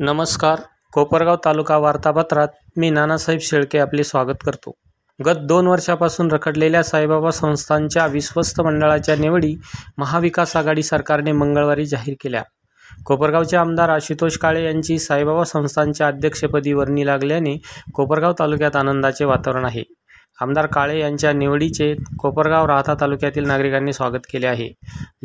नमस्कार. कोपरगाव तालुका वार्तापत्रात मी नानासाहेब शेळके आपले स्वागत करतो. गत दोन वर्षापासून रखडलेल्या साईबाबा संस्थांच्या विश्वस्त मंडळाच्या निवडी महाविकास आघाडी सरकारने मंगळवारी जाहीर केल्या. कोपरगावचे आमदार आशुतोष काळे यांची साईबाबा संस्थांच्या अध्यक्षपदी वर्णी लागल्याने कोपरगाव तालुक्यात आनंदाचे वातावरण आहे. आमदार काळे यांच्या निवडीचे कोपरगाव राहता तालुक्यातील नागरिकांनी स्वागत केले आहे.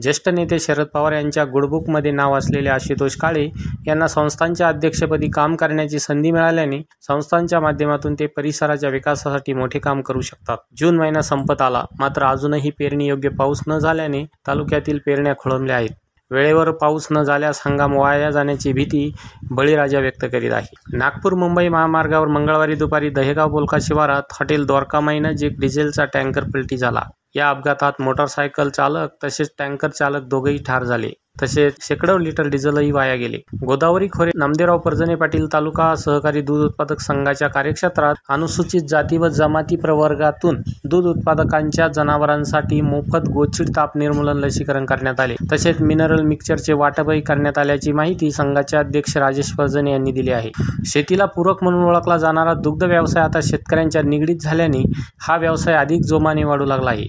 ज्येष्ठ नेते शरद पवार यांच्या गुडबुकमध्ये नाव असलेले आशुतोष काळे यांना संस्थांच्या अध्यक्षपदी काम करण्याची संधी मिळाल्याने संस्थांच्या माध्यमातून ते परिसराच्या विकासासाठी मोठे काम करू शकतात. जून महिना संपत आला. मात्र अजूनही पेरणी योग्य पाऊस न झाल्याने तालुक्यातील पेरण्या खोळंबल्या आहेत. वेळेवर पाऊस न झाल्यास हंगाम वाया जाण्याची भीती बळीराजा व्यक्त करीत आहे. नागपूर मुंबई महामार्गावर मंगळवारी दुपारी दहेगाव बोलका शिवारात हॉटेल द्वारकामाईनजीक डिझेलचा टँकर पलटी झाला. या अपघातात मोटारसायकल चालक तसेच टँकर चालक दोघेही ठार झाले. तसेच शेकडो लिटर डिझेलही वाया गेले. गोदावरी खोरे नामदेवराव परजने पाटील तालुका सहकारी दूध उत्पादक संघाच्या कार्यक्षेत्रात अनुसूचित जाती व जमाती प्रवर्गातून दूध उत्पादकांच्या जनावरांसाठी मोफत गोचिड ताप निर्मूलन लसीकरण करण्यात आले. तसेच मिनरल मिक्सचरचे वाटपही करण्यात आल्याची माहिती संघाचे अध्यक्ष राजेश परजने यांनी दिली आहे. शेतीला पूरक म्हणून ओळखला जाणारा दुग्ध व्यवसाय आता शेतकऱ्यांच्या निगडीत झाल्याने हा व्यवसाय अधिक जोमाने वाढू लागला आहे.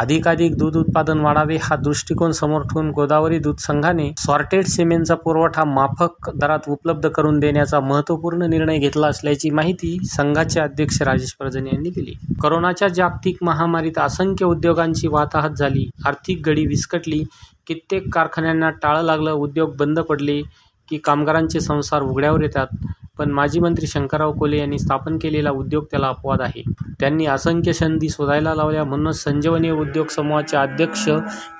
अधिकाधिक दूध उत्पादन वाढावे हा दृष्टिकोन समोर ठेवून गोदावरी दूध संघाने सॉर्टेड सिमेंटचा पुरवठा माफक दरात उपलब्ध करून देण्याचा महत्त्वपूर्ण निर्णय घेतला असल्याची माहिती संघाचे अध्यक्ष राजेश प्रजन यांनी दिली. करोनाच्या जागतिक महामारीत असंख्य उद्योगांची वाताहत झाली आर्थिक गडी विस्कटली कित्येक कारखान्यांना टाळं लागलं उद्योग बंद पडले की कामगारांचे संसार उघड्यावर येतात. पण माजी मंत्री शंकरराव कोले यांनी स्थापन केलेला उद्योग त्याला अपवाद आहे. त्यांनी असंख्य संधी शोधायला लावल्या म्हणूनच संजीवनी उद्योग समूहाचे अध्यक्ष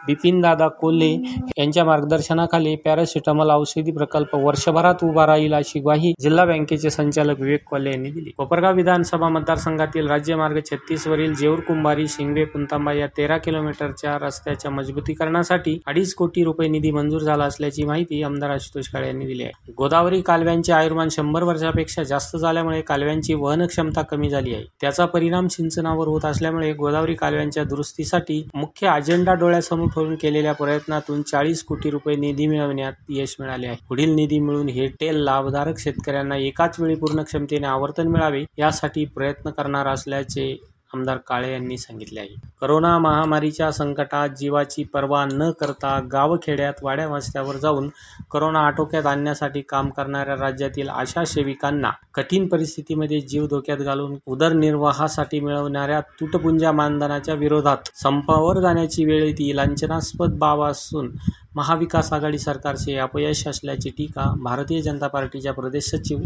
बिपिनदादा कोल्हे यांच्या मार्गदर्शनाखाली पॅरासिटामॉल औषधी प्रकल्प वर्षभरात उभा राहील अशी ग्वाही जिल्हा बँकेचे संचालक विवेक कोल्हे यांनी दिली. कोपरगाव विधानसभा मतदारसंघातील राज्यमार्ग छत्तीसवरील जेऊर कुंभारी शिंगवे पुंतांबा या तेरा किलोमीटरच्या रस्त्याच्या मजबूतीकरणासाठी अडीच कोटी रुपये निधी मंजूर झाला असल्याची माहिती आमदार आशुतोष काळे यांनी दिली आहे. गोदावरी कालव्यांचे आयुर्मान शंभर वर्षापेक्षा जास्त झाल्यामुळे कालव्यांची वहन क्षमता कमी झाली आहे. त्याचा परिणाम सिंचनावर होत असल्यामुळे गोदावरी कालव्यांच्या दुरुस्तीसाठी मुख्य अजेंडा डोळ्यासमोर ठेवून केलेल्या प्रयत्नातून चाळीस कोटी रुपये निधी मिळवण्यात यश मिळाले आहे. पुढील निधी मिळून हे टेल लाभधारक शेतकऱ्यांना एकाच वेळी पूर्ण क्षमतेने आवर्तन मिळावे यासाठी प्रयत्न करणार असल्याचे आमदार काळे यांनी सांगितले आहे. करोना महामारीच्या संकटात जीवाची पर्वा न करता गावखेड्यात वाड्या वस्त्यावर जाऊन करोना आटोक्यात आणण्यासाठी काम करणाऱ्या राज्यातील आशा सेविकांना कठीण परिस्थितीमध्ये जीव धोक्यात घालून उदरनिर्वाहासाठी मिळवणाऱ्या तुटपुंजा मानधनाच्या विरोधात संपावर जाण्याची वेळ ती लांछनास्पद बाब असून महाविकास आघाडी सरकारचे अपयश असल्याची टीका भारतीय जनता पार्टीच्या प्रदेश सचिव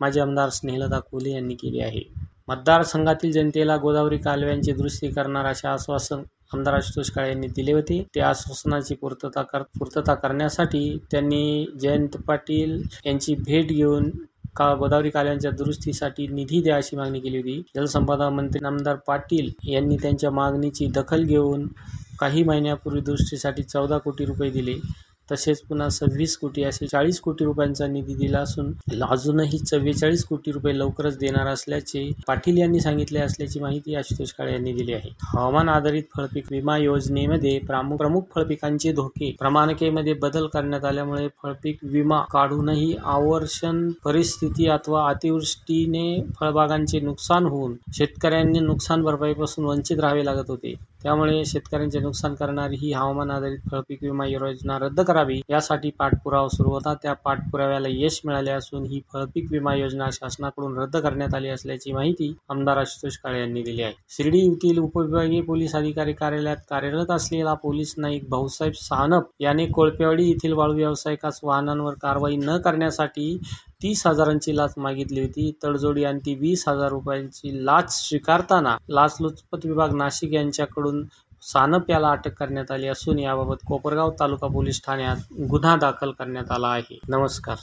माजी आमदार स्नेहलता कोले यांनी केली आहे. मतदारसंघातील जनतेला गोदावरी कालव्यांची दुरुस्ती करणार असे आश्वासन आमदार आशुतोष काळे यांनी दिले होते. त्या आश्वासनाची पूर्तता कर पूर्तता करण्यासाठी त्यांनी जयंत पाटील यांची भेट घेऊन का गोदावरी कालव्यांच्या दुरुस्तीसाठी निधी द्या अशी मागणी केली होती. जलसंपदा मंत्री आमदार पाटील यांनी त्यांच्या मागणीची दखल घेऊन काही महिन्यापूर्वी दुरुस्तीसाठी चौदा कोटी रुपये दिले. तसेच पुन्हा सव्वीस कोटी असे चाळीस कोटी रुपयांचा निधी दिला असून अजूनही चव्वेचाळीस कोटी रुपये लवकरच देणार असल्याचे पाटील यांनी सांगितले असल्याची माहिती आशुतोष काळे यांनी दिली आहे. हवामान आधारित फळपीक विमा योजनेमध्ये प्रमुख फळपिकांचे धोके प्रमाणिकेमध्ये बदल करण्यात आल्यामुळे फळपीक विमा काढूनही आवर्षण परिस्थिती अथवा अतिवृष्टीने फळबागांचे नुकसान होऊन शेतकऱ्यांनी नुकसान भरपाईपासून वंचित राहावे लागत होते. त्यामुळे शेतकऱ्यांचे नुकसान करणारी ही हवामान आधारित फळपीक विमा योजना रद्द करावी. यासाठी पाठपुरावा सुरू होता. त्या पाठपुराव्याला यश मिळाले असून ही फळपीक विमा योजना शासनाकडून रद्द करण्यात आली असल्याची माहिती आमदार आशुतोष काळे यांनी दिली आहे. शिर्डी येथील उपविभागीय पोलीस अधिकारी कार्यालयात कार्यरत असलेला पोलीस नाईक भाऊसाहेब सानप याने कोळपेवाडी येथील वाळू व्यावसायिकास वाहनांवर कारवाई न करण्यासाठी तीस हजारांची लाच मागितली होती. तडजोडी आणि ती वीस हजार रुपयांची लाच स्वीकारताना लाचलुचपत विभाग नाशिक यांच्याकडून सानप याला अटक करण्यात आली असून याबाबत कोपरगाव तालुका पोलीस ठाण्यात गुन्हा दाखल करण्यात आला आहे. नमस्कार.